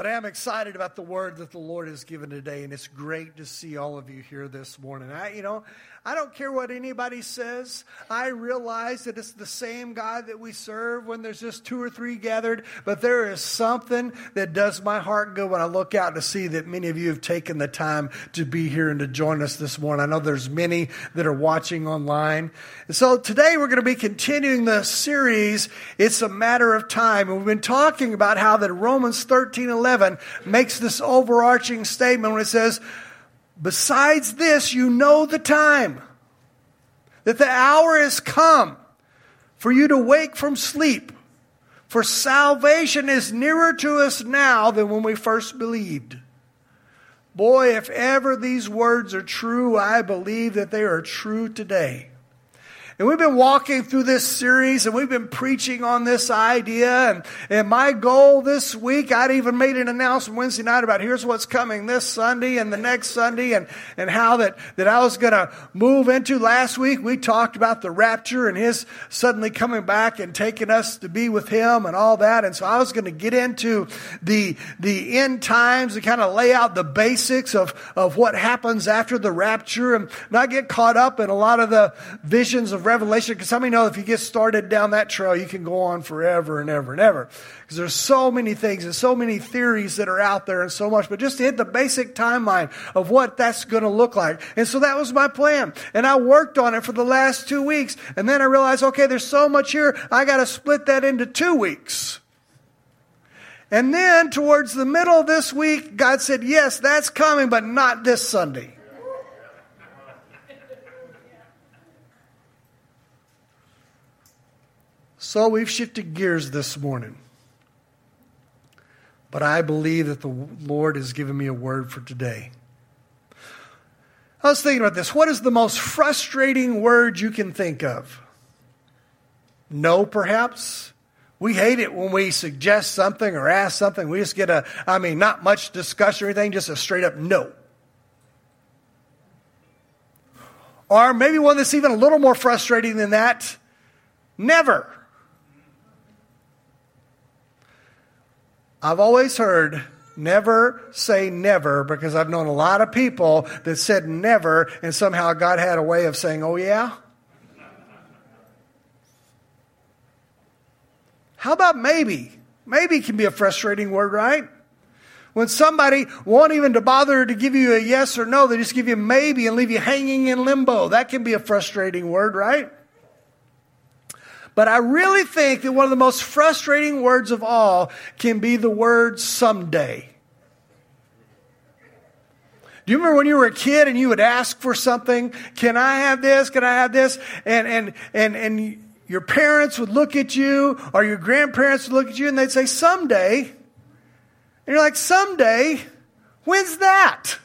But I am excited about the word that the Lord has given today, and it's great to see all of you here this morning. I, you know, I don't care what anybody says. I realize that it's the same God that we serve when there's just two or three gathered, but there is something that does my heart good when I look out to see that many of you have taken the time to be here and to join us this morning. I know there's many that are watching online. And so today we're going to be continuing the series, It's a Matter of Time. And we've been talking about how that Romans 13 11 makes this overarching statement when it says, Besides this, you know the time, that the hour has come for you to wake from sleep. For salvation is nearer to us now than when we first believed. Boy, if ever these words are true, I believe that they are true today. And we've been walking through this series and we've been preaching on this idea. And, and my goal this week, I'd even made an announcement Wednesday night about here's what's coming this Sunday and the next Sunday and, and how that, that I was going to move into. Last week, we talked about the rapture and his suddenly coming back and taking us to be with him and all that. And so I was going to get into the, the end times and kind of lay out the basics of, of what happens after the rapture and not get caught up in a lot of the visions of Revelation, because how many know if you get started down that trail, you can go on forever and ever and ever? Because there's so many things and so many theories that are out there and so much, but just to hit the basic timeline of what that's going to look like. And so that was my plan. And I worked on it for the last two weeks. And then I realized, okay, there's so much here, I got to split that into two weeks. And then towards the middle of this week, God said, yes, that's coming, but not this Sunday. So we've shifted gears this morning. But I believe that the Lord has given me a word for today. I was thinking about this. What is the most frustrating word you can think of? No, perhaps? We hate it when we suggest something or ask something. We just get a, I mean, not much discussion or anything, just a straight up no. Or maybe one that's even a little more frustrating than that never. I've always heard never say never because I've known a lot of people that said never and somehow God had a way of saying, oh, yeah? How about maybe? Maybe can be a frustrating word, right? When somebody won't even to bother to give you a yes or no, they just give you maybe and leave you hanging in limbo. That can be a frustrating word, right? But I really think that one of the most frustrating words of all can be the word someday. Do you remember when you were a kid and you would ask for something? Can I have this? Can I have this? And, and, and, and your parents would look at you or your grandparents would look at you and they'd say, someday. And you're like, someday? When's that?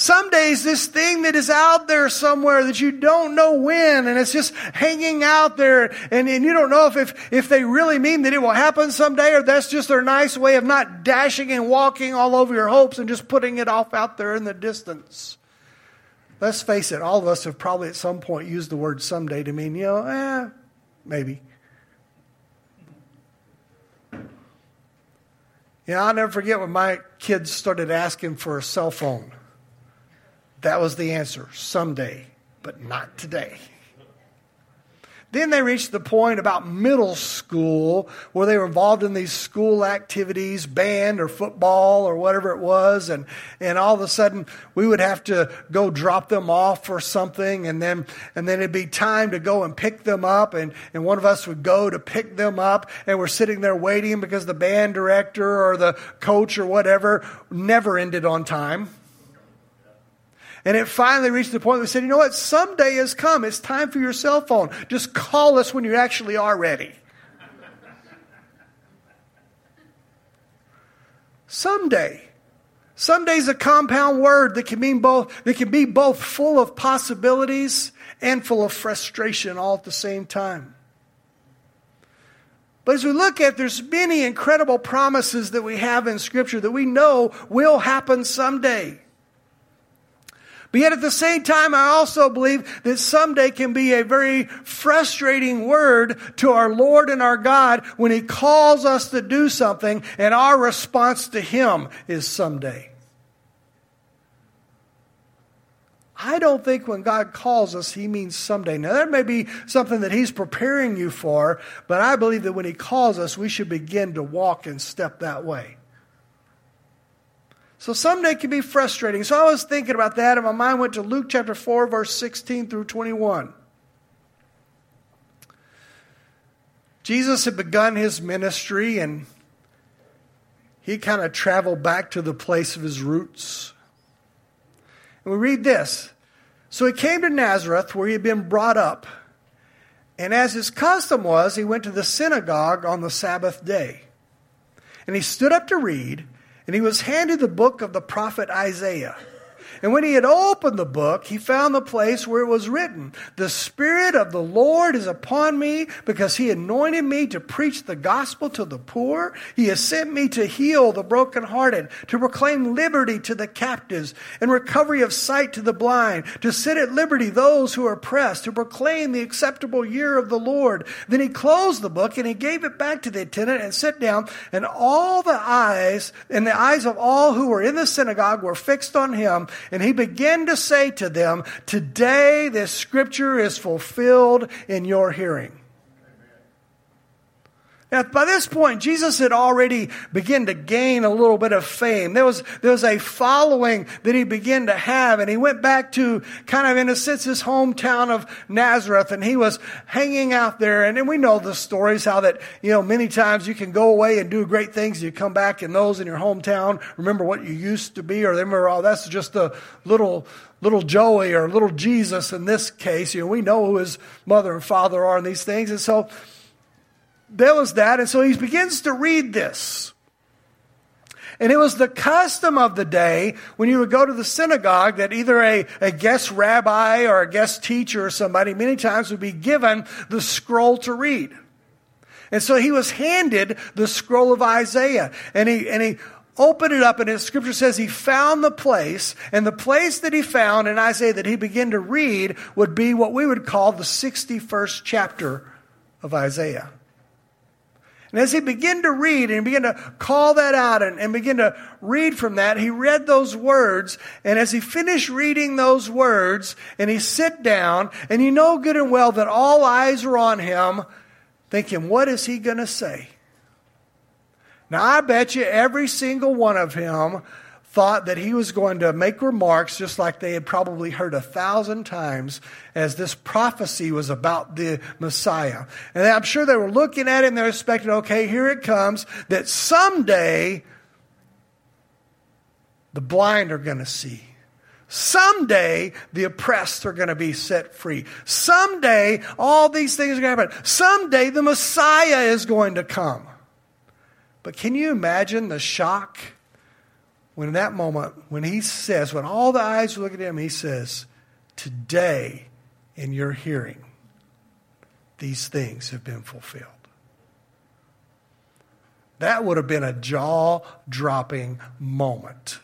Some days, this thing that is out there somewhere that you don't know when, and it's just hanging out there, and, and you don't know if, if, if they really mean that it will happen someday, or that's just their nice way of not dashing and walking all over your hopes and just putting it off out there in the distance. Let's face it, all of us have probably at some point used the word someday to mean, you know, eh, maybe. Know, I'll never forget when my kids started asking for a cell phone. That was the answer someday, but not today. Then they reached the point about middle school where they were involved in these school activities, band or football or whatever it was. And, and all of a sudden we would have to go drop them off or something. And then, and then it'd be time to go and pick them up. And, and one of us would go to pick them up and we're sitting there waiting because the band director or the coach or whatever never ended on time. And it finally reached the point where we said, you know what? Someday has come. It's time for your cell phone. Just call us when you actually are ready. Someday. Someday is a compound word that can mean both, that can be both full of possibilities and full of frustration all at the same time. But as we look at, there's many incredible promises that we have in Scripture that we know will happen someday. But yet at the same time, I also believe that someday can be a very frustrating word to our Lord and our God when He calls us to do something and our response to Him is someday. I don't think when God calls us, He means someday. Now, that may be something that He's preparing you for, but I believe that when He calls us, we should begin to walk and step that way. So someday can be frustrating. So I was thinking about that, and my mind went to Luke chapter 4, verse 16 through 21. Jesus had begun his ministry, and he kind of traveled back to the place of his roots. And we read this. So he came to Nazareth, where he had been brought up. And as his custom was, he went to the synagogue on the Sabbath day. And he stood up to read and he was handed the book of the prophet Isaiah. And when he had opened the book, he found the place where it was written, The Spirit of the Lord is upon me because he anointed me to preach the gospel to the poor. He has sent me to heal the brokenhearted, to proclaim liberty to the captives and recovery of sight to the blind, to set at liberty those who are oppressed, to proclaim the acceptable year of the Lord. Then he closed the book and he gave it back to the attendant and sat down. And all the eyes, and the eyes of all who were in the synagogue were fixed on him. And he began to say to them, Today this scripture is fulfilled in your hearing. Now, by this point, Jesus had already begun to gain a little bit of fame. There was, there was a following that he began to have, and he went back to kind of, in a sense, his hometown of Nazareth, and he was hanging out there. And, and we know the stories how that, you know, many times you can go away and do great things, you come back, and those in your hometown remember what you used to be, or they remember, oh, that's just a little little Joey or little Jesus in this case. You know, we know who his mother and father are in these things. And so there was that. And so he begins to read this. And it was the custom of the day when you would go to the synagogue that either a, a guest rabbi or a guest teacher or somebody many times would be given the scroll to read. And so he was handed the scroll of Isaiah. And he, and he opened it up, and his scripture says he found the place. And the place that he found in Isaiah that he began to read would be what we would call the 61st chapter of Isaiah. And as he began to read and began to call that out and, and begin to read from that, he read those words. And as he finished reading those words and he sit down, and you know good and well that all eyes are on him, thinking, what is he going to say? Now, I bet you every single one of him thought that he was going to make remarks just like they had probably heard a thousand times as this prophecy was about the Messiah. And I'm sure they were looking at it and they're expecting, okay, here it comes, that someday the blind are going to see. Someday the oppressed are going to be set free. Someday all these things are going to happen. Someday the Messiah is going to come. But can you imagine the shock? When in that moment, when he says, when all the eyes look at him, he says, Today in your hearing, these things have been fulfilled. That would have been a jaw dropping moment.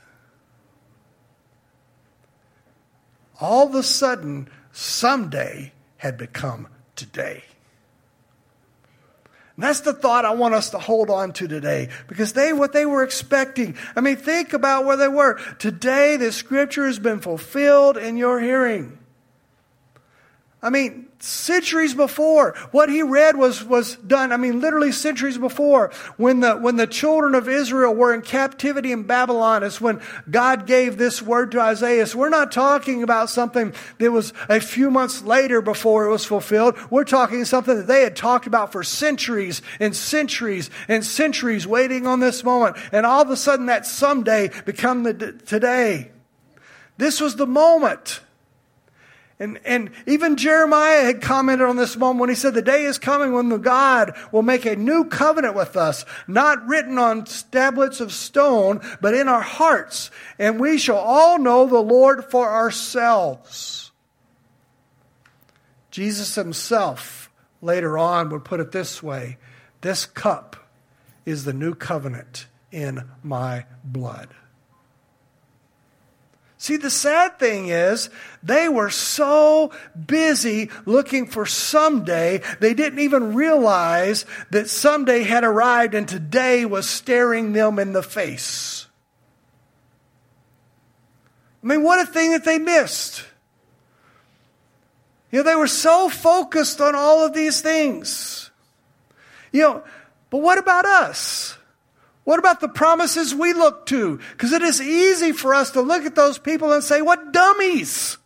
All of a sudden, someday had become today. And that's the thought I want us to hold on to today because they, what they were expecting. I mean, think about where they were. Today, the scripture has been fulfilled in your hearing. I mean, centuries before. What he read was, was done, I mean, literally centuries before. When the, when the children of Israel were in captivity in Babylon, is when God gave this word to Isaiah. So we're not talking about something that was a few months later before it was fulfilled. We're talking something that they had talked about for centuries and centuries and centuries waiting on this moment. And all of a sudden that someday become the today. This was the moment. And, and even Jeremiah had commented on this moment when he said, The day is coming when the God will make a new covenant with us, not written on tablets of stone, but in our hearts. And we shall all know the Lord for ourselves. Jesus himself later on would put it this way This cup is the new covenant in my blood. See, the sad thing is, they were so busy looking for someday, they didn't even realize that someday had arrived and today was staring them in the face. I mean, what a thing that they missed. You know, they were so focused on all of these things. You know, but what about us? What about the promises we look to? Because it is easy for us to look at those people and say, what dummies!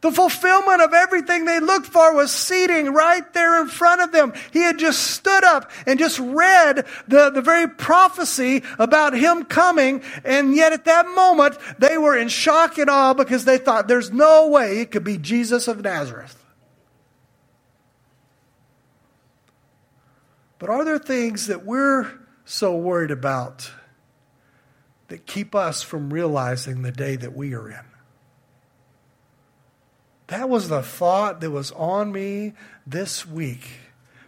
The fulfillment of everything they looked for was seating right there in front of them. He had just stood up and just read the, the very prophecy about him coming, and yet at that moment they were in shock and awe because they thought there's no way it could be Jesus of Nazareth. But are there things that we're so worried about that keep us from realizing the day that we are in? That was the thought that was on me this week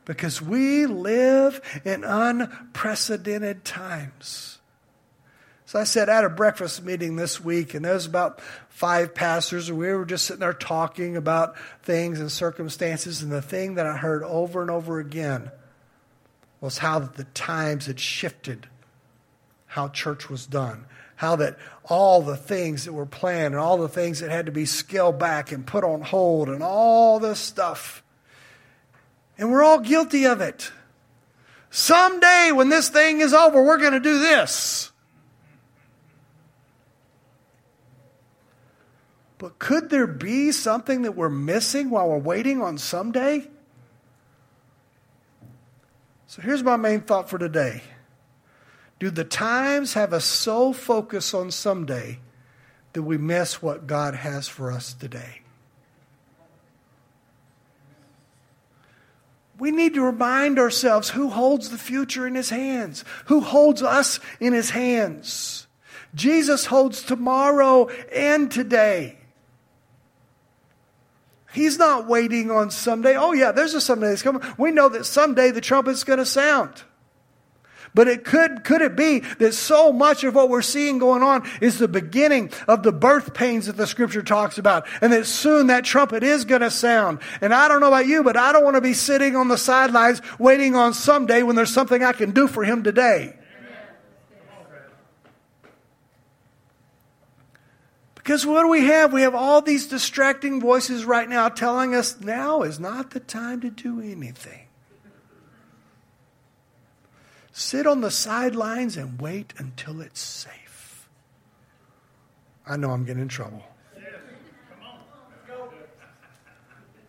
because we live in unprecedented times. So I said at a breakfast meeting this week, and there was about five pastors, and we were just sitting there talking about things and circumstances, and the thing that I heard over and over again was how the times had shifted how church was done. How that all the things that were planned and all the things that had to be scaled back and put on hold and all this stuff. And we're all guilty of it. Someday when this thing is over, we're going to do this. But could there be something that we're missing while we're waiting on someday? So here's my main thought for today. Do the times have us so focused on someday that we miss what God has for us today? We need to remind ourselves who holds the future in his hands, who holds us in his hands. Jesus holds tomorrow and today. He's not waiting on someday. Oh, yeah, there's a someday that's coming. We know that someday the trumpet's going to sound. But it could, could it be that so much of what we're seeing going on is the beginning of the birth pains that the scripture talks about, and that soon that trumpet is going to sound. And I don't know about you, but I don't want to be sitting on the sidelines waiting on someday when there's something I can do for him today. Because what do we have? We have all these distracting voices right now telling us now is not the time to do anything. Sit on the sidelines and wait until it's safe. I know I'm getting in trouble.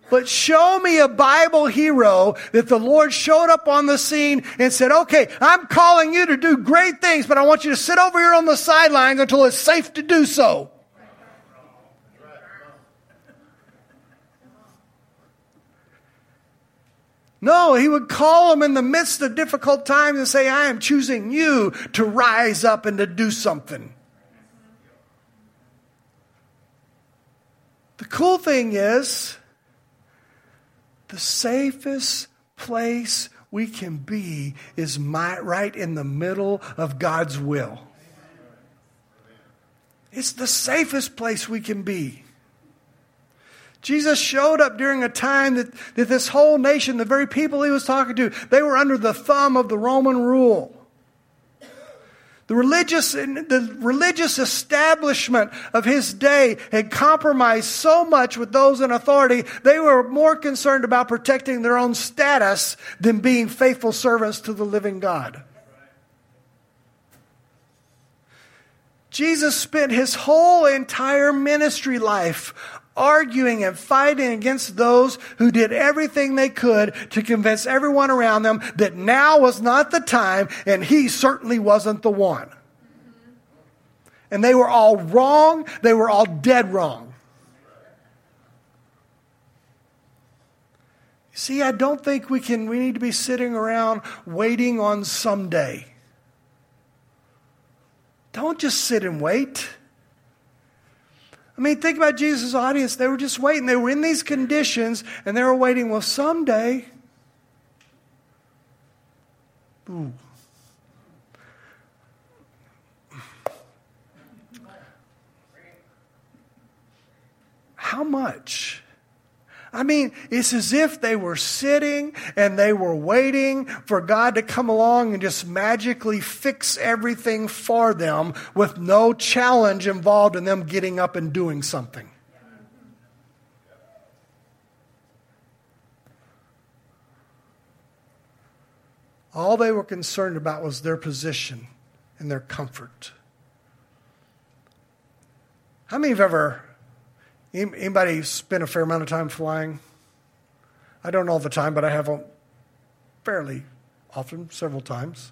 But show me a Bible hero that the Lord showed up on the scene and said, okay, I'm calling you to do great things, but I want you to sit over here on the sidelines until it's safe to do so. No, he would call them in the midst of difficult times and say, I am choosing you to rise up and to do something. The cool thing is, the safest place we can be is my, right in the middle of God's will. It's the safest place we can be. Jesus showed up during a time that, that this whole nation, the very people he was talking to, they were under the thumb of the Roman rule. The religious, the religious establishment of his day had compromised so much with those in authority, they were more concerned about protecting their own status than being faithful servants to the living God. Jesus spent his whole entire ministry life arguing and fighting against those who did everything they could to convince everyone around them that now was not the time and he certainly wasn't the one. And they were all wrong, they were all dead wrong. See, I don't think we can we need to be sitting around waiting on someday. Don't just sit and wait. I mean, think about Jesus' audience. They were just waiting. They were in these conditions and they were waiting. Well, someday, ooh. How much I mean, it's as if they were sitting and they were waiting for God to come along and just magically fix everything for them with no challenge involved in them getting up and doing something. All they were concerned about was their position and their comfort. How many have ever Anybody spend a fair amount of time flying? I don't all the time, but I have fairly often, several times.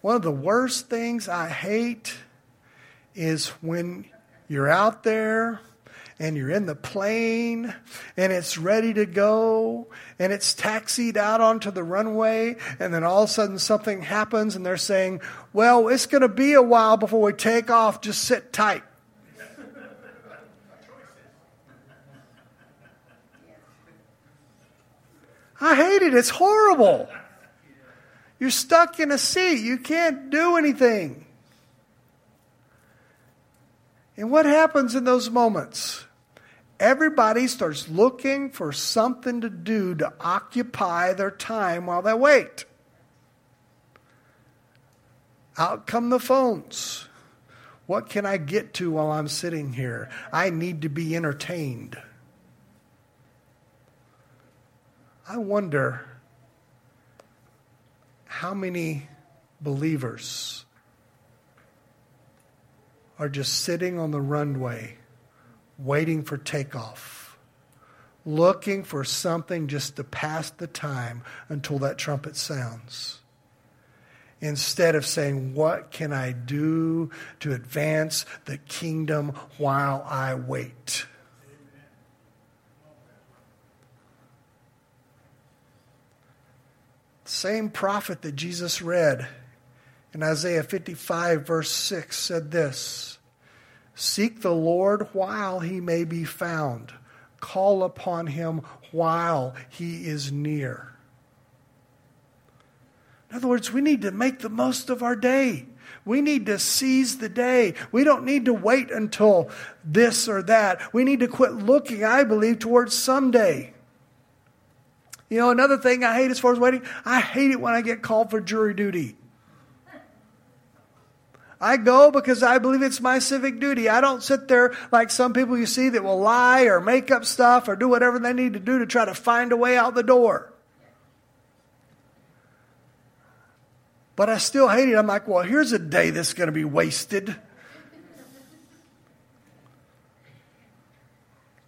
One of the worst things I hate is when you're out there and you're in the plane and it's ready to go and it's taxied out onto the runway and then all of a sudden something happens and they're saying, well, it's going to be a while before we take off. Just sit tight. I hate it. It's horrible. You're stuck in a seat. You can't do anything. And what happens in those moments? Everybody starts looking for something to do to occupy their time while they wait. Out come the phones. What can I get to while I'm sitting here? I need to be entertained. I wonder how many believers are just sitting on the runway waiting for takeoff, looking for something just to pass the time until that trumpet sounds. Instead of saying, What can I do to advance the kingdom while I wait? Same prophet that Jesus read in Isaiah 55, verse 6, said this Seek the Lord while he may be found, call upon him while he is near. In other words, we need to make the most of our day. We need to seize the day. We don't need to wait until this or that. We need to quit looking, I believe, towards someday. You know, another thing I hate as far as waiting, I hate it when I get called for jury duty. I go because I believe it's my civic duty. I don't sit there like some people you see that will lie or make up stuff or do whatever they need to do to try to find a way out the door. But I still hate it. I'm like, well, here's a day that's going to be wasted.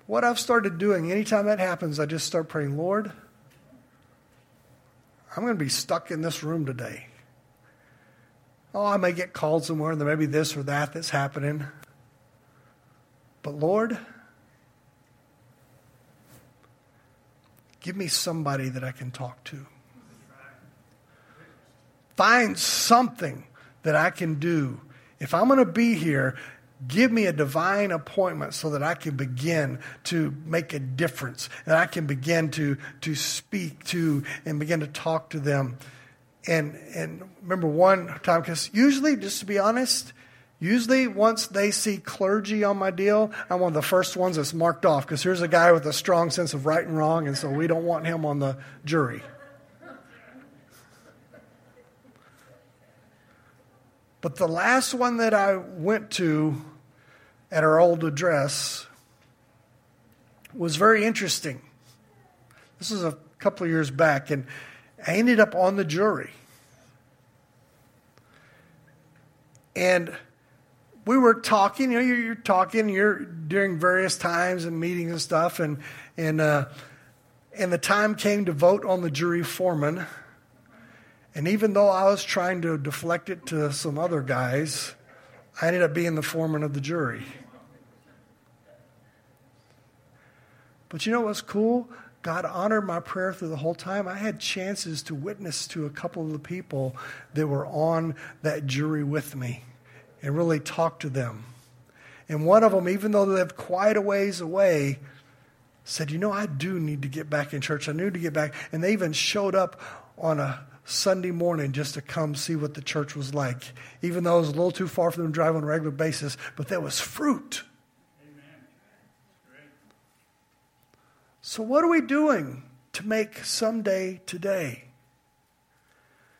What I've started doing, anytime that happens, I just start praying, Lord, I'm going to be stuck in this room today. Oh, I may get called somewhere and there may be this or that that's happening. But Lord, give me somebody that I can talk to. Find something that I can do. If I'm going to be here, Give me a divine appointment so that I can begin to make a difference, and I can begin to, to speak to and begin to talk to them. And, and remember one time, because usually, just to be honest, usually once they see clergy on my deal, I'm one of the first ones that's marked off, because here's a guy with a strong sense of right and wrong, and so we don't want him on the jury. But the last one that I went to at our old address was very interesting. This was a couple of years back, and I ended up on the jury. And we were talking, you know, you're, you're talking, you're during various times and meetings and stuff, and and uh, and the time came to vote on the jury foreman. And even though I was trying to deflect it to some other guys, I ended up being the foreman of the jury. But you know what's cool? God honored my prayer through the whole time. I had chances to witness to a couple of the people that were on that jury with me and really talk to them. And one of them, even though they lived quite a ways away, said, You know, I do need to get back in church. I need to get back. And they even showed up on a Sunday morning just to come see what the church was like, even though it was a little too far for them to drive on a regular basis, but there was fruit. So, what are we doing to make someday today?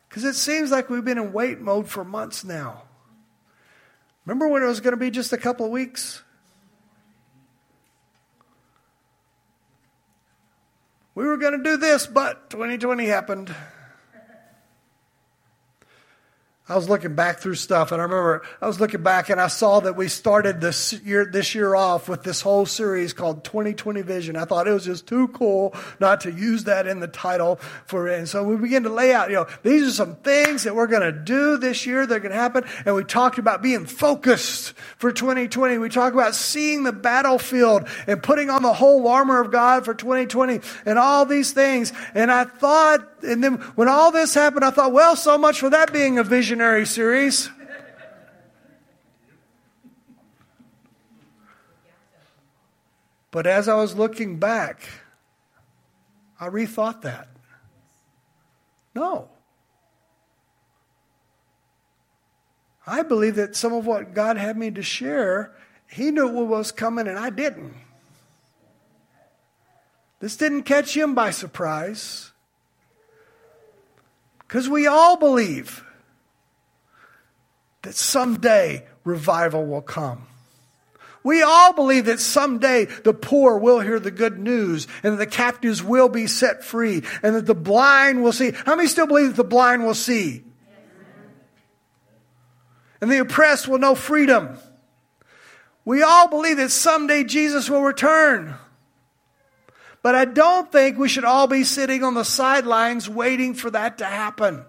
Because it seems like we've been in wait mode for months now. Remember when it was going to be just a couple of weeks? We were going to do this, but 2020 happened. I was looking back through stuff, and I remember I was looking back, and I saw that we started this year this year off with this whole series called 2020 Vision. I thought it was just too cool not to use that in the title for it. And so we began to lay out, you know, these are some things that we're going to do this year that are going to happen. And we talked about being focused for 2020. We talked about seeing the battlefield and putting on the whole armor of God for 2020 and all these things. And I thought, and then when all this happened, I thought, well, so much for that being a visionary series. But as I was looking back, I rethought that. No. I believe that some of what God had me to share, He knew what was coming and I didn't. This didn't catch Him by surprise. Because we all believe that someday revival will come. We all believe that someday the poor will hear the good news and that the captives will be set free and that the blind will see. How many still believe that the blind will see? And the oppressed will know freedom. We all believe that someday Jesus will return. But I don't think we should all be sitting on the sidelines waiting for that to happen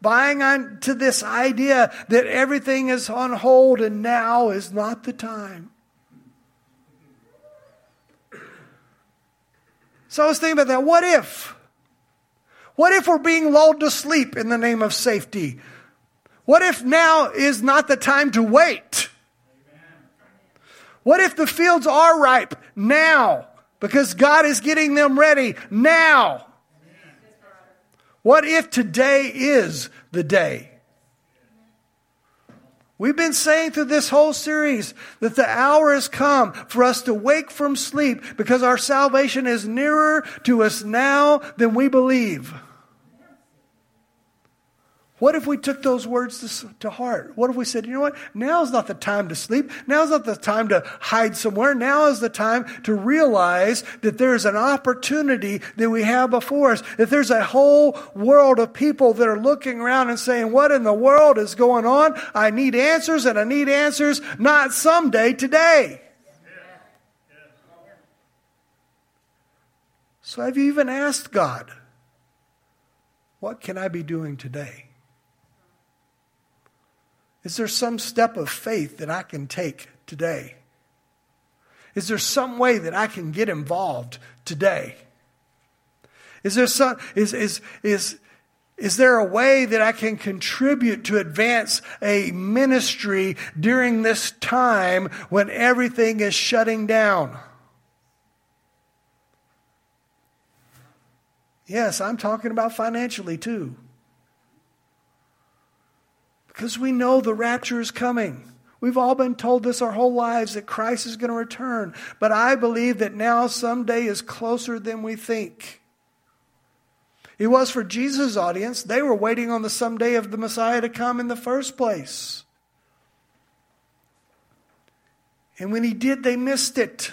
buying onto this idea that everything is on hold and now is not the time. So I was thinking about that. What if? What if we're being lulled to sleep in the name of safety? What if now is not the time to wait? What if the fields are ripe now because God is getting them ready now? What if today is the day? We've been saying through this whole series that the hour has come for us to wake from sleep because our salvation is nearer to us now than we believe. What if we took those words to, to, heart? What if we said, you know what? Now is not the time to sleep. Now is not the time to hide somewhere. Now is the time to realize that there's an opportunity that we have before us. That there's a whole world of people that are looking around and saying, what in the world is going on? I need answers and I need answers not someday, today. So have you even asked God, what can I be doing today? Is there some step of faith that I can take today? Is there some way that I can get involved today? Is there some is is is is there a way that I can contribute to advance a ministry during this time when everything is shutting down? Yes, I'm talking about financially too because we know the rapture is coming. We've all been told this our whole lives that Christ is going to return. But I believe that now someday is closer than we think. It was for Jesus' audience. They were waiting on the someday of the Messiah to come in the first place. And when he did, they missed it.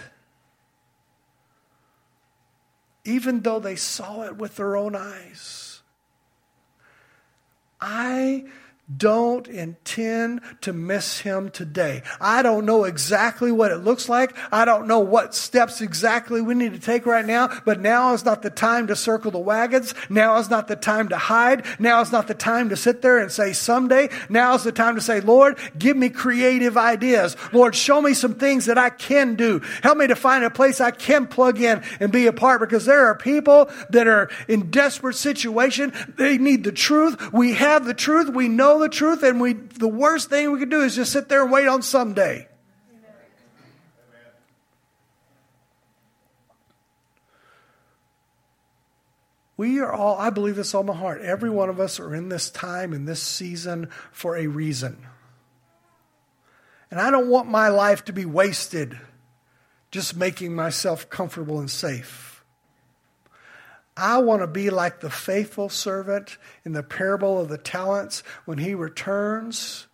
Even though they saw it with their own eyes. I don't intend to miss him today. I don't know exactly what it looks like. I don't know what steps exactly we need to take right now, but now is not the time to circle the wagons. Now is not the time to hide. Now is not the time to sit there and say someday. Now is the time to say, Lord, give me creative ideas. Lord, show me some things that I can do. Help me to find a place I can plug in and be a part because there are people that are in desperate situation. They need the truth. We have the truth. We know the truth, and we the worst thing we could do is just sit there and wait on someday. We are all, I believe this all my heart. Every one of us are in this time, in this season, for a reason. And I don't want my life to be wasted just making myself comfortable and safe. I want to be like the faithful servant in the parable of the talents when he returns.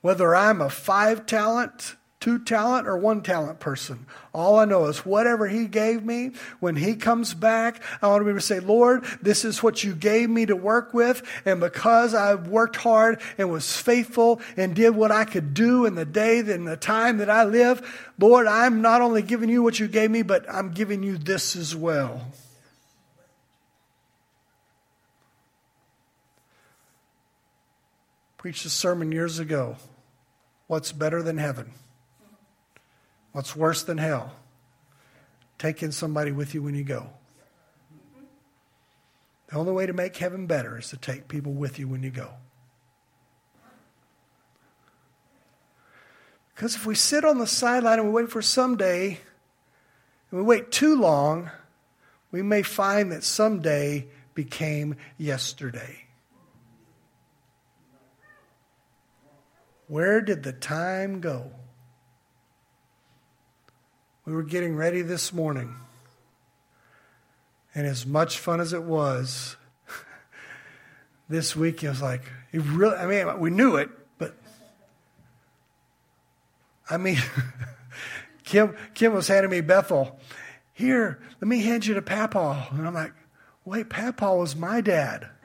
Whether I'm a five talent two talent or one talent person. All I know is whatever He gave me, when He comes back, I want to be able to say, Lord, this is what you gave me to work with. And because I've worked hard and was faithful and did what I could do in the day and the time that I live, Lord, I'm not only giving you what you gave me, but I'm giving you this as well. Preached a sermon years ago. What's better than heaven? What's worse than hell? Taking somebody with you when you go. The only way to make heaven better is to take people with you when you go. Because if we sit on the sideline and we wait for someday, and we wait too long, we may find that someday became yesterday. Where did the time go? We were getting ready this morning. And as much fun as it was, this week it was like, it really, I mean, we knew it, but I mean, Kim, Kim was handing me Bethel. Here, let me hand you to Papa. And I'm like, wait, Papa was my dad.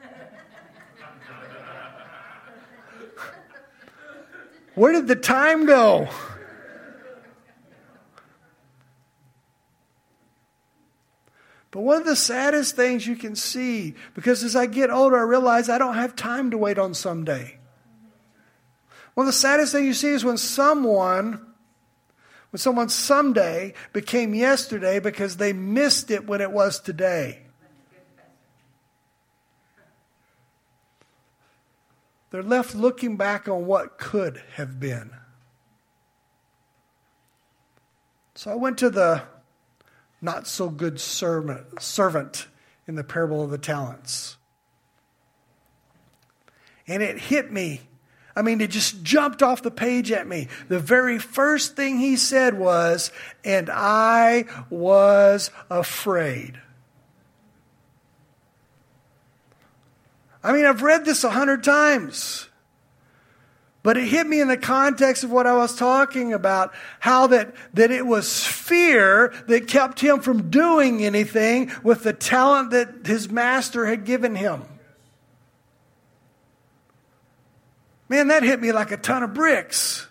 Where did the time go? But one of the saddest things you can see, because as I get older, I realize I don't have time to wait on someday. One of the saddest things you see is when someone, when someone someday became yesterday because they missed it when it was today. They're left looking back on what could have been. So I went to the not so good servant, in the parable of the talents. And it hit me. I mean, it just jumped off the page at me. The very first thing he said was, and I was afraid. I mean, I've read this a hundred times. But it hit me in the context of what I was talking about, how that, that it was fear that kept him from doing anything with the talent that his master had given him. Man, that hit me like a ton of bricks.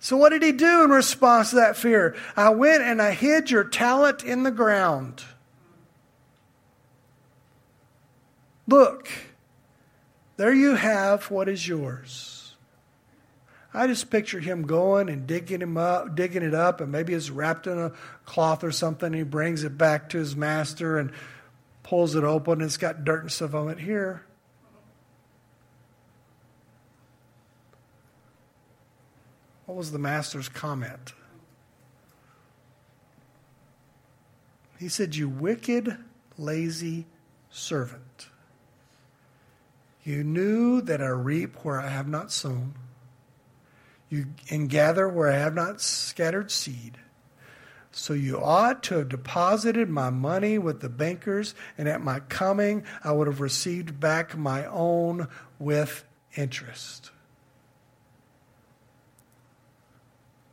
So, what did he do in response to that fear? I went and I hid your talent in the ground. Look, there you have what is yours. I just picture him going and digging him up, digging it up, and maybe it's wrapped in a cloth or something. and he brings it back to his master and pulls it open. And it's got dirt and stuff on it. Here, what was the master's comment? He said, "You wicked, lazy servant." You knew that I reap where I have not sown, you, and gather where I have not scattered seed. So you ought to have deposited my money with the bankers, and at my coming I would have received back my own with interest.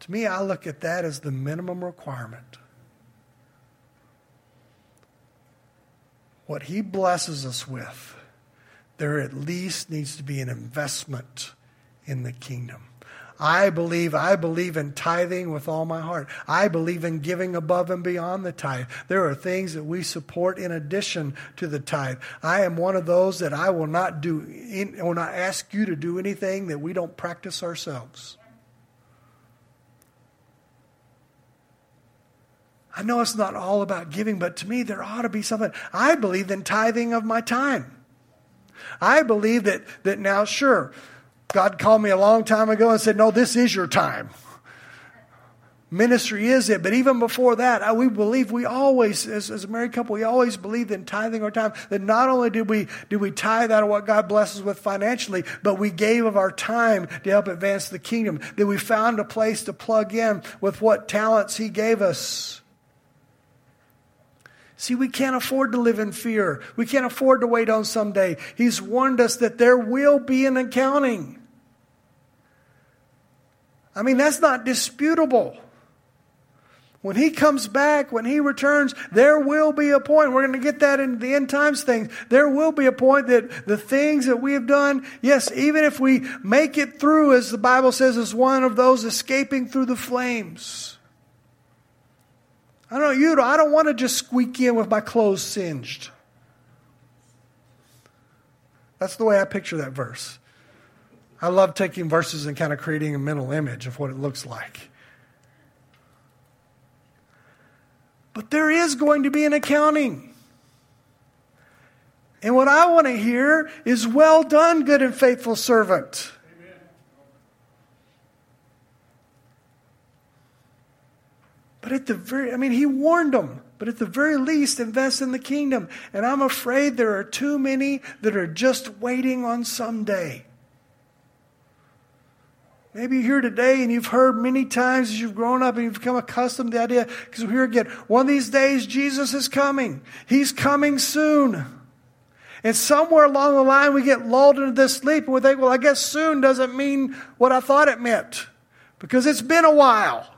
To me, I look at that as the minimum requirement. What he blesses us with there at least needs to be an investment in the kingdom. I believe, I believe in tithing with all my heart. I believe in giving above and beyond the tithe. There are things that we support in addition to the tithe. I am one of those that I will not do, I will not ask you to do anything that we don't practice ourselves. I know it's not all about giving, but to me, there ought to be something. I believe in tithing of my time. I believe that, that now, sure, God called me a long time ago and said, No, this is your time. ministry is it. But even before that, we believe we always, as, as a married couple, we always believed in tithing our time. That not only did we did we tithe out of what God blesses with financially, but we gave of our time to help advance the kingdom. That we found a place to plug in with what talents He gave us. See, we can't afford to live in fear. We can't afford to wait on someday. He's warned us that there will be an accounting. I mean, that's not disputable. When he comes back, when he returns, there will be a point. We're going to get that in the end times thing. There will be a point that the things that we have done, yes, even if we make it through, as the Bible says, as one of those escaping through the flames. I don't know you, I don't want to just squeak in with my clothes singed. That's the way I picture that verse. I love taking verses and kind of creating a mental image of what it looks like. But there is going to be an accounting. And what I want to hear is, well done, good and faithful servant. But at the very, I mean, he warned them, but at the very least, invest in the kingdom. And I'm afraid there are too many that are just waiting on someday. Maybe you're here today and you've heard many times as you've grown up and you've become accustomed to the idea, because we hear again, one of these days Jesus is coming. He's coming soon. And somewhere along the line we get lulled into this sleep and we think, well, I guess soon doesn't mean what I thought it meant. Because it's been a while.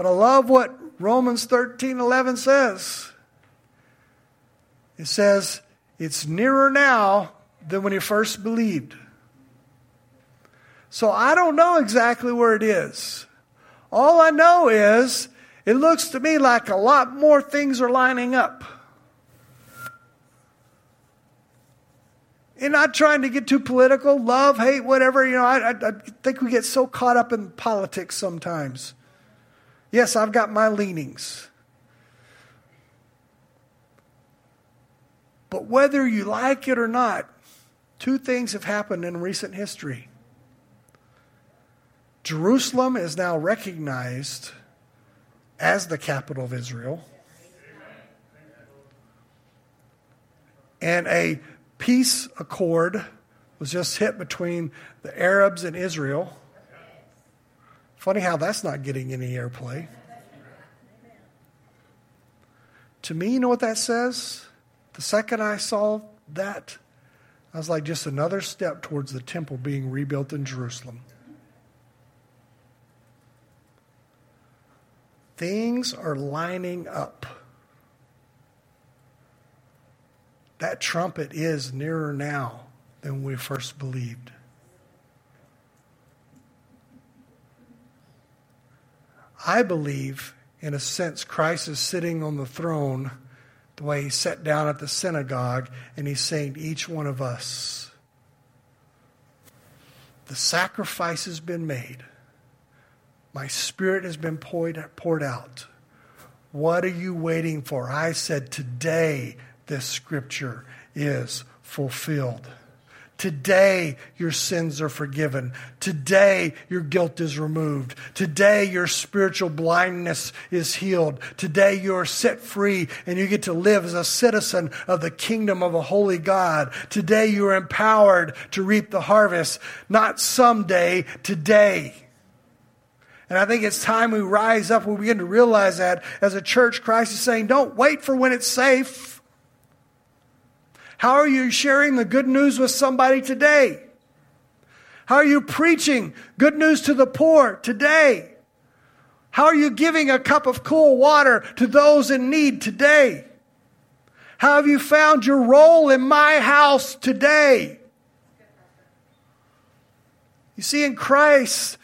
But I love what Romans 13 11 says. It says, it's nearer now than when you first believed. So I don't know exactly where it is. All I know is it looks to me like a lot more things are lining up. And not trying to get too political, love, hate, whatever. You know, I, I, I think we get so caught up in politics sometimes. Yes, I've got my leanings. But whether you like it or not, Two things have happened in recent history. Jerusalem is now recognized as the capital of Israel. And a peace accord was just hit between the Arabs and Israel. Funny how that's not getting any airplay. To me, you know what that says? The second I saw that, I was like just another step towards the temple being rebuilt in Jerusalem. Things are lining up. That trumpet is nearer now than we first believed. I believe, in a sense, Christ is sitting on the throne the way he sat down at the synagogue and he's saying to each one of us, The sacrifice has been made. My spirit has been poured out. What are you waiting for? I said, Today this scripture is fulfilled. Today, your sins are forgiven. Today, your guilt is removed. Today, your spiritual blindness is healed. Today, you are set free and you get to live as a citizen of the kingdom of a holy God. Today, you are empowered to reap the harvest, not someday, today. And I think it's time we rise up, we begin to realize that as a church, Christ is saying, don't wait for when it's safe. How are you sharing the good news with somebody today? How are you preaching good news to the poor today? How are you giving a cup of cool water to those in need today? How have you found your role in my house today? You see, in Christ,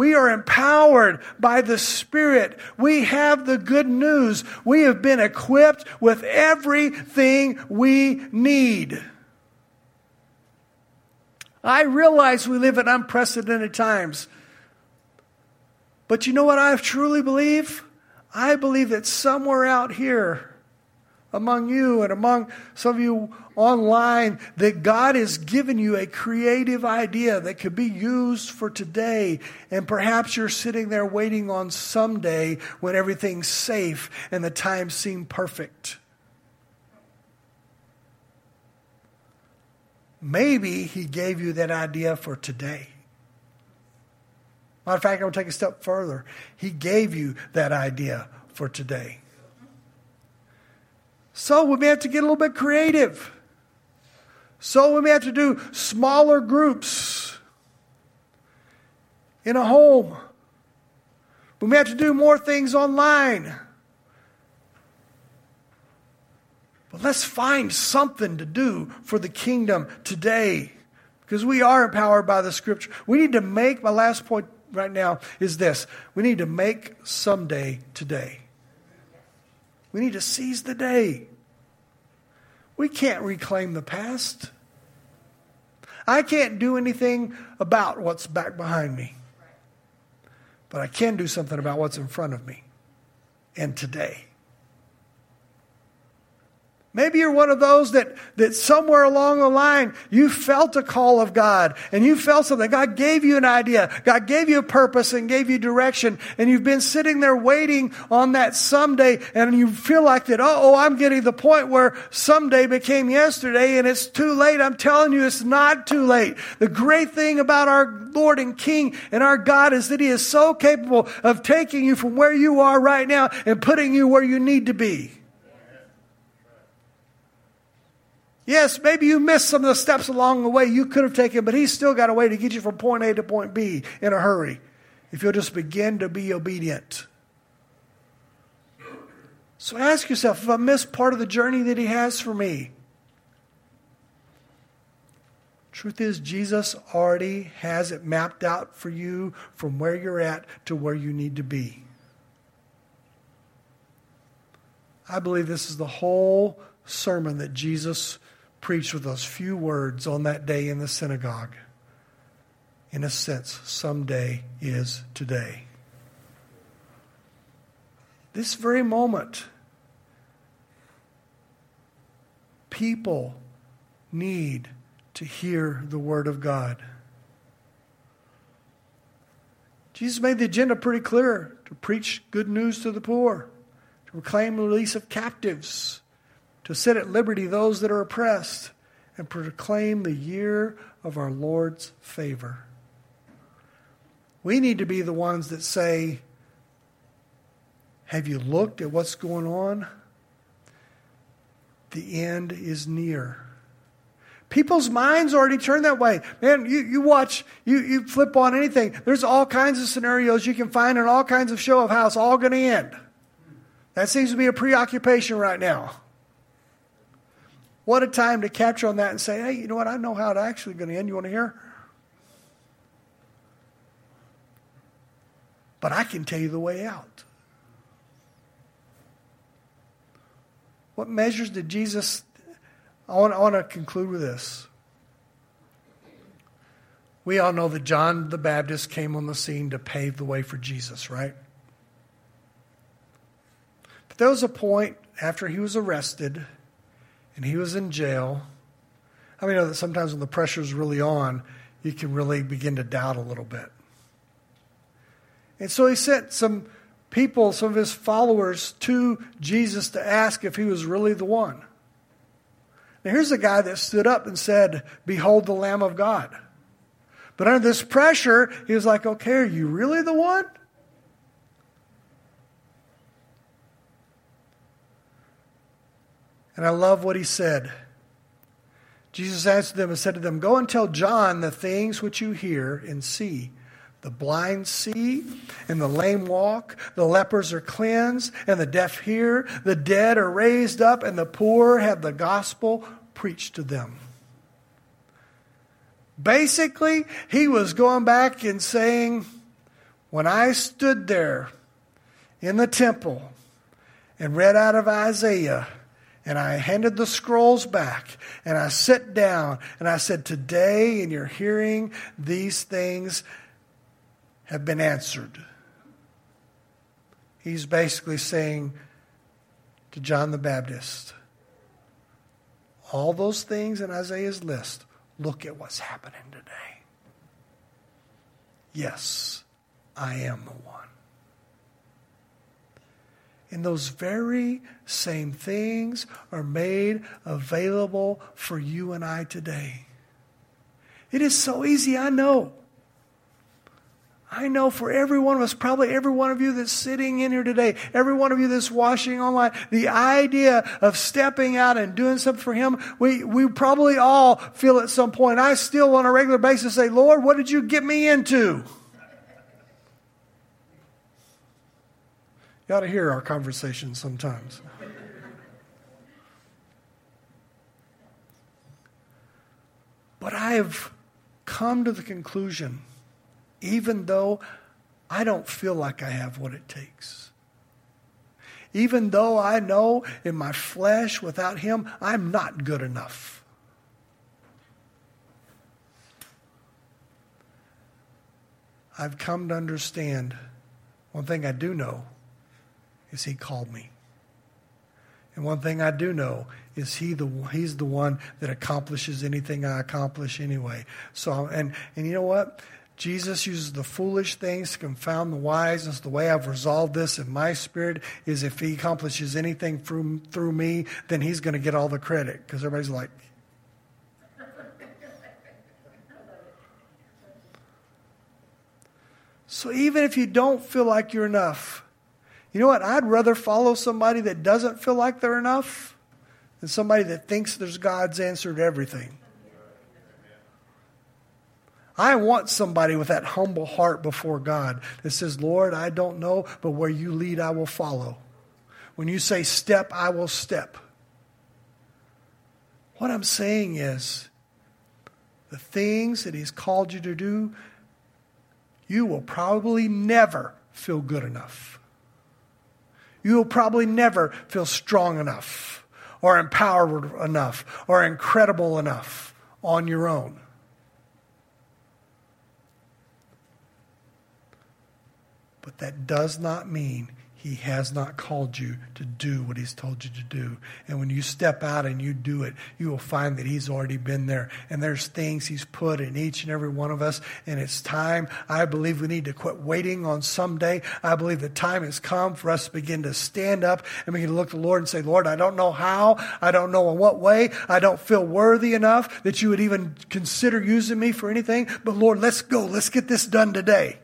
we are empowered by the Spirit. We have the good news. We have been equipped with everything we need. I realize we live in unprecedented times. But you know what I truly believe? I believe that somewhere out here, among you and among some of you online that God has given you a creative idea that could be used for today. And perhaps you're sitting there waiting on someday when everything's safe and the times seem perfect. Maybe He gave you that idea for today. Matter of fact, I'm going to take a step further. He gave you that idea for today. So we may have to get a little bit creative. So we may have to do smaller groups in a home. We may have to do more things online. But let's find something to do for the kingdom today because we are empowered by the scripture. We need to make, my last point right now is this we need to make someday today. We need to seize the day. We can't reclaim the past. I can't do anything about what's back behind me. But I can do something about what's in front of me and today. Maybe you're one of those that, that somewhere along the line you felt a call of God and you felt something. God gave you an idea. God gave you a purpose and gave you direction. And you've been sitting there waiting on that someday and you feel like that, oh, I'm getting the point where someday became yesterday and it's too late. I'm telling you, it's not too late. The great thing about our Lord and King and our God is that He is so capable of taking you from where you are right now and putting you where you need to be. Yes, maybe you missed some of the steps along the way you could have taken, but He's still got a way to get you from point A to point B in a hurry if you'll just begin to be obedient. So ask yourself if I missed part of the journey that He has for me. Truth is, Jesus already has it mapped out for you from where you're at to where you need to be. I believe this is the whole sermon that Jesus preached with those few words on that day in the synagogue. In a sense, someday is today. This very moment, people need to hear the Word of God. Jesus made the agenda pretty clear to preach good news to the poor, to proclaim the release of captives, to set at liberty those that are oppressed, and proclaim the year of our Lord's favor. We need to be the ones that say, Have you looked at what's going on? The end is near. People's minds already turned that way. Man, you, you watch, you, you flip on anything. There's all kinds of scenarios you can find in all kinds of show of how it's all going to end. That seems to be a preoccupation right now. What a time to capture on that and say, hey, you know what? I know how it's actually going to end. You want to hear? But I can tell you the way out. What measures did Jesus? I want, I want to conclude with this. We all know that John the Baptist came on the scene to pave the way for Jesus, right? But there was a point after he was arrested and he was in jail. I mean, know that sometimes when the pressure is really on, you can really begin to doubt a little bit. And so he sent some people, some of his followers, to Jesus to ask if he was really the one. Now, here's a guy that stood up and said, Behold the Lamb of God. But under this pressure, he was like, Okay, are you really the one? And I love what he said. Jesus answered them and said to them, Go and tell John the things which you hear and see. The blind see, and the lame walk, the lepers are cleansed, and the deaf hear, the dead are raised up, and the poor have the gospel preached to them. Basically, he was going back and saying, When I stood there in the temple and read out of Isaiah, and I handed the scrolls back and I sat down and I said, Today in your hearing, these things have been answered. He's basically saying to John the Baptist, all those things in Isaiah's list, look at what's happening today. Yes, I am the one. In those very same things are made available for you and I today. It is so easy, I know. I know for every one of us, probably every one of you that's sitting in here today, every one of you that's watching online, the idea of stepping out and doing something for Him, we, we probably all feel at some point. I still, on a regular basis, say, Lord, what did you get me into? You ought to hear our conversations sometimes. But I have come to the conclusion, even though I don't feel like I have what it takes, even though I know in my flesh without Him, I'm not good enough. I've come to understand one thing I do know is He called me. And one thing I do know is he the he's the one that accomplishes anything I accomplish anyway. So and and you know what? Jesus uses the foolish things to confound the wise. And so the way I've resolved this in my spirit is if he accomplishes anything through through me, then he's going to get all the credit because everybody's like. So even if you don't feel like you're enough, you know what? I'd rather follow somebody that doesn't feel like they're enough than somebody that thinks there's God's answer to everything. I want somebody with that humble heart before God that says, Lord, I don't know, but where you lead, I will follow. When you say step, I will step. What I'm saying is, the things that He's called you to do, you will probably never feel good enough you will probably never feel strong enough or empowered enough or incredible enough on your own. But that does not mean he has not called you to do what He's told you to do. And when you step out and you do it, you will find that He's already been there. And there's things He's put in each and every one of us. And it's time. I believe we need to quit waiting on someday. I believe the time has come for us to begin to stand up and begin to look to the Lord and say, Lord, I don't know how. I don't know in what way. I don't feel worthy enough that you would even consider using me for anything. But Lord, let's go. Let's get this done today.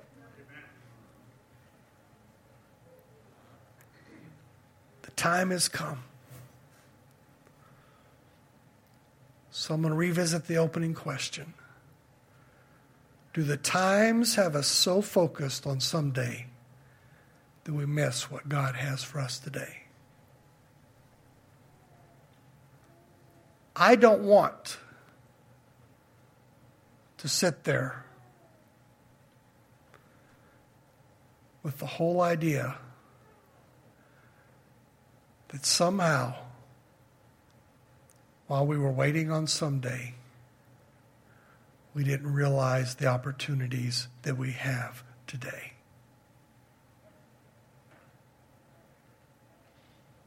Time has come. So I'm going to revisit the opening question. Do the times have us so focused on someday that we miss what God has for us today? I don't want to sit there with the whole idea that somehow, while we were waiting on someday, we didn't realize the opportunities that we have today.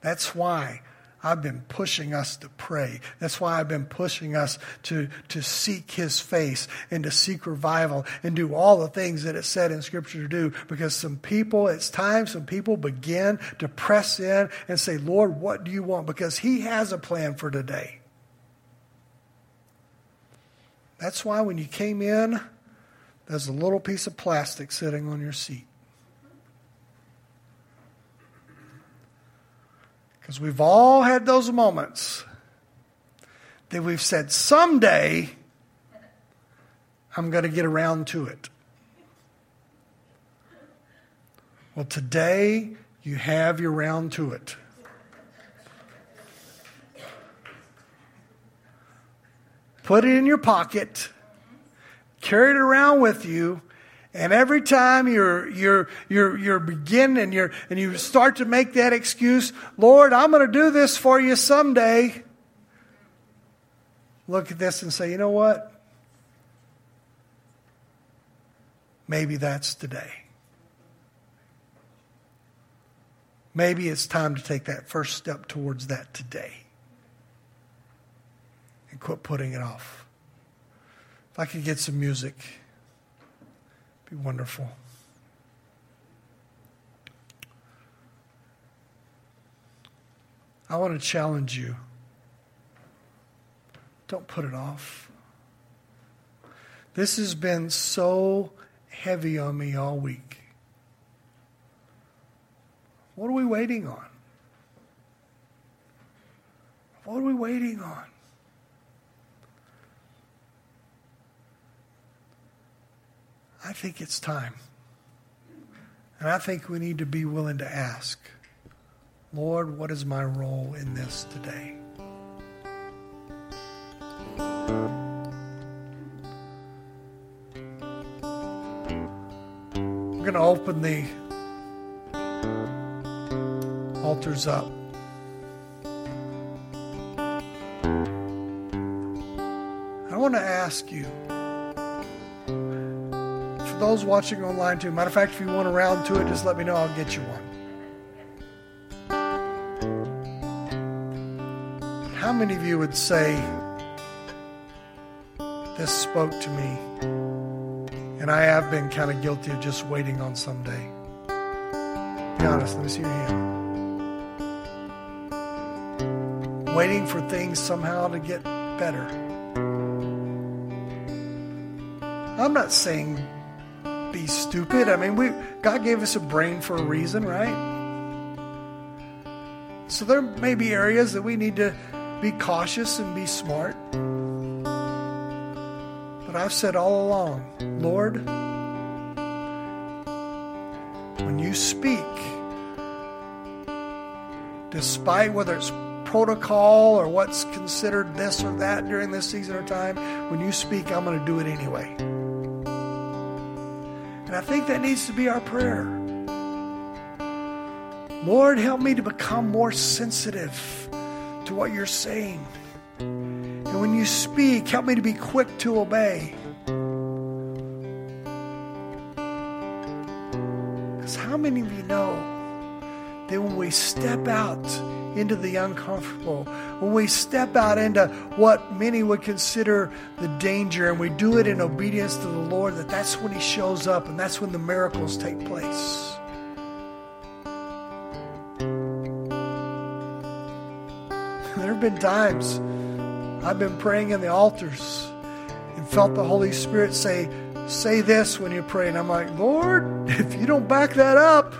That's why I've been pushing us to pray. That's why I've been pushing us to, to seek His face and to seek revival and do all the things that it said in Scripture to do. Because some people, it's time some people begin to press in and say, Lord, what do you want? Because He has a plan for today. That's why when you came in, there's a little piece of plastic sitting on your seat. Because we've all had those moments that we've said, someday I'm going to get around to it. Well, today you have your round to it. Put it in your pocket, carry it around with you, and every time you're you're you're you're begin and you're and you start to make that excuse, Lord, I'm going to do this for you someday. Look at this and say, you know what? Maybe that's today. Maybe it's time to take that first step towards that today. and quit putting it off. If I could get some music, be wonderful. I want to challenge you. Don't put it off. This has been so heavy on me all week. What are we waiting on? What are we waiting on? I think it's time. And I think we need to be willing to ask, Lord, what is my role in this today? We're going to open the altars up. I want to ask you, those watching online too, matter of fact, if you want a round to it, just let me know. I'll get you one. How many of you would say, This spoke to me? And I have been kind of guilty of just waiting on someday. Be honest, let me see your hand. Waiting for things somehow to get better. I'm not saying stupid. I mean, we God gave us a brain for a reason, right? So there may be areas that we need to be cautious and be smart. But I've said all along, Lord, when you speak, despite whether it's protocol or what's considered this or that during this season or time, when you speak, I'm going to do it anyway. And I think that needs to be our prayer. Lord, help me to become more sensitive to what you're saying. And when you speak, help me to be quick to obey. Because how many of you know that when we step out into the uncomfortable, when we step out into what many would consider the danger, and we do it in obedience to the Lord, that that's when He shows up and that's when the miracles take place. There have been times I've been praying in the altars and felt the Holy Spirit say, Say this when you pray. And I'm like, Lord, if you don't back that up,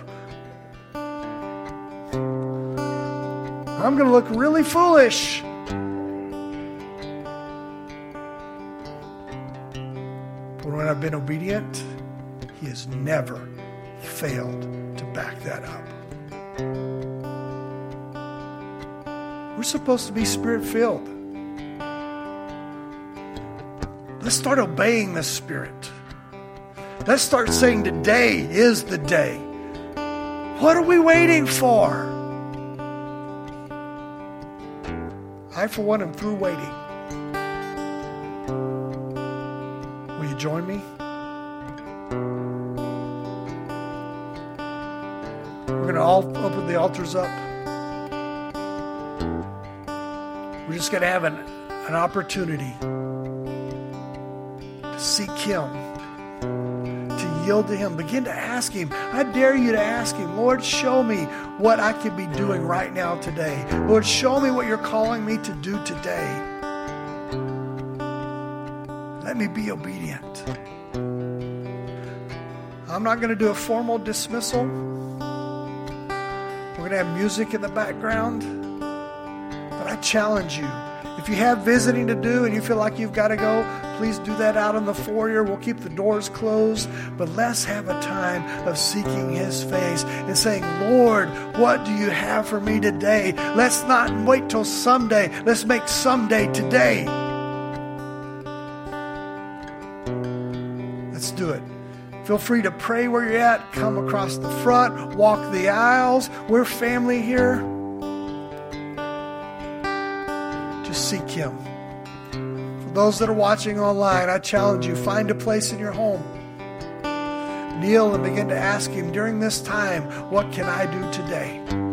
I'm going to look really foolish. But when I've been obedient, He has never failed to back that up. We're supposed to be spirit filled. Let's start obeying the Spirit. Let's start saying, Today is the day. What are we waiting for? I, for one, am through waiting. Will you join me? We're going to all open the altars up. We're just going to have an, an opportunity to seek Him, yield to Him. Begin to ask Him. I dare you to ask Him, Lord, show me what I could be doing right now today. Lord, show me what you're calling me to do today. Let me be obedient. I'm not going to do a formal dismissal. We're going to have music in the background. But I challenge you if you have visiting to do and you feel like you've got to go, please do that out in the foyer. We'll keep the doors closed, but let's have a time of seeking His face and saying, Lord, what do you have for me today? Let's not wait till someday. Let's make someday today. Let's do it. Feel free to pray where you're at. Come across the front, walk the aisles. We're family here. Just seek Him. Those that are watching online, I challenge you find a place in your home. Kneel and begin to ask Him during this time, What can I do today?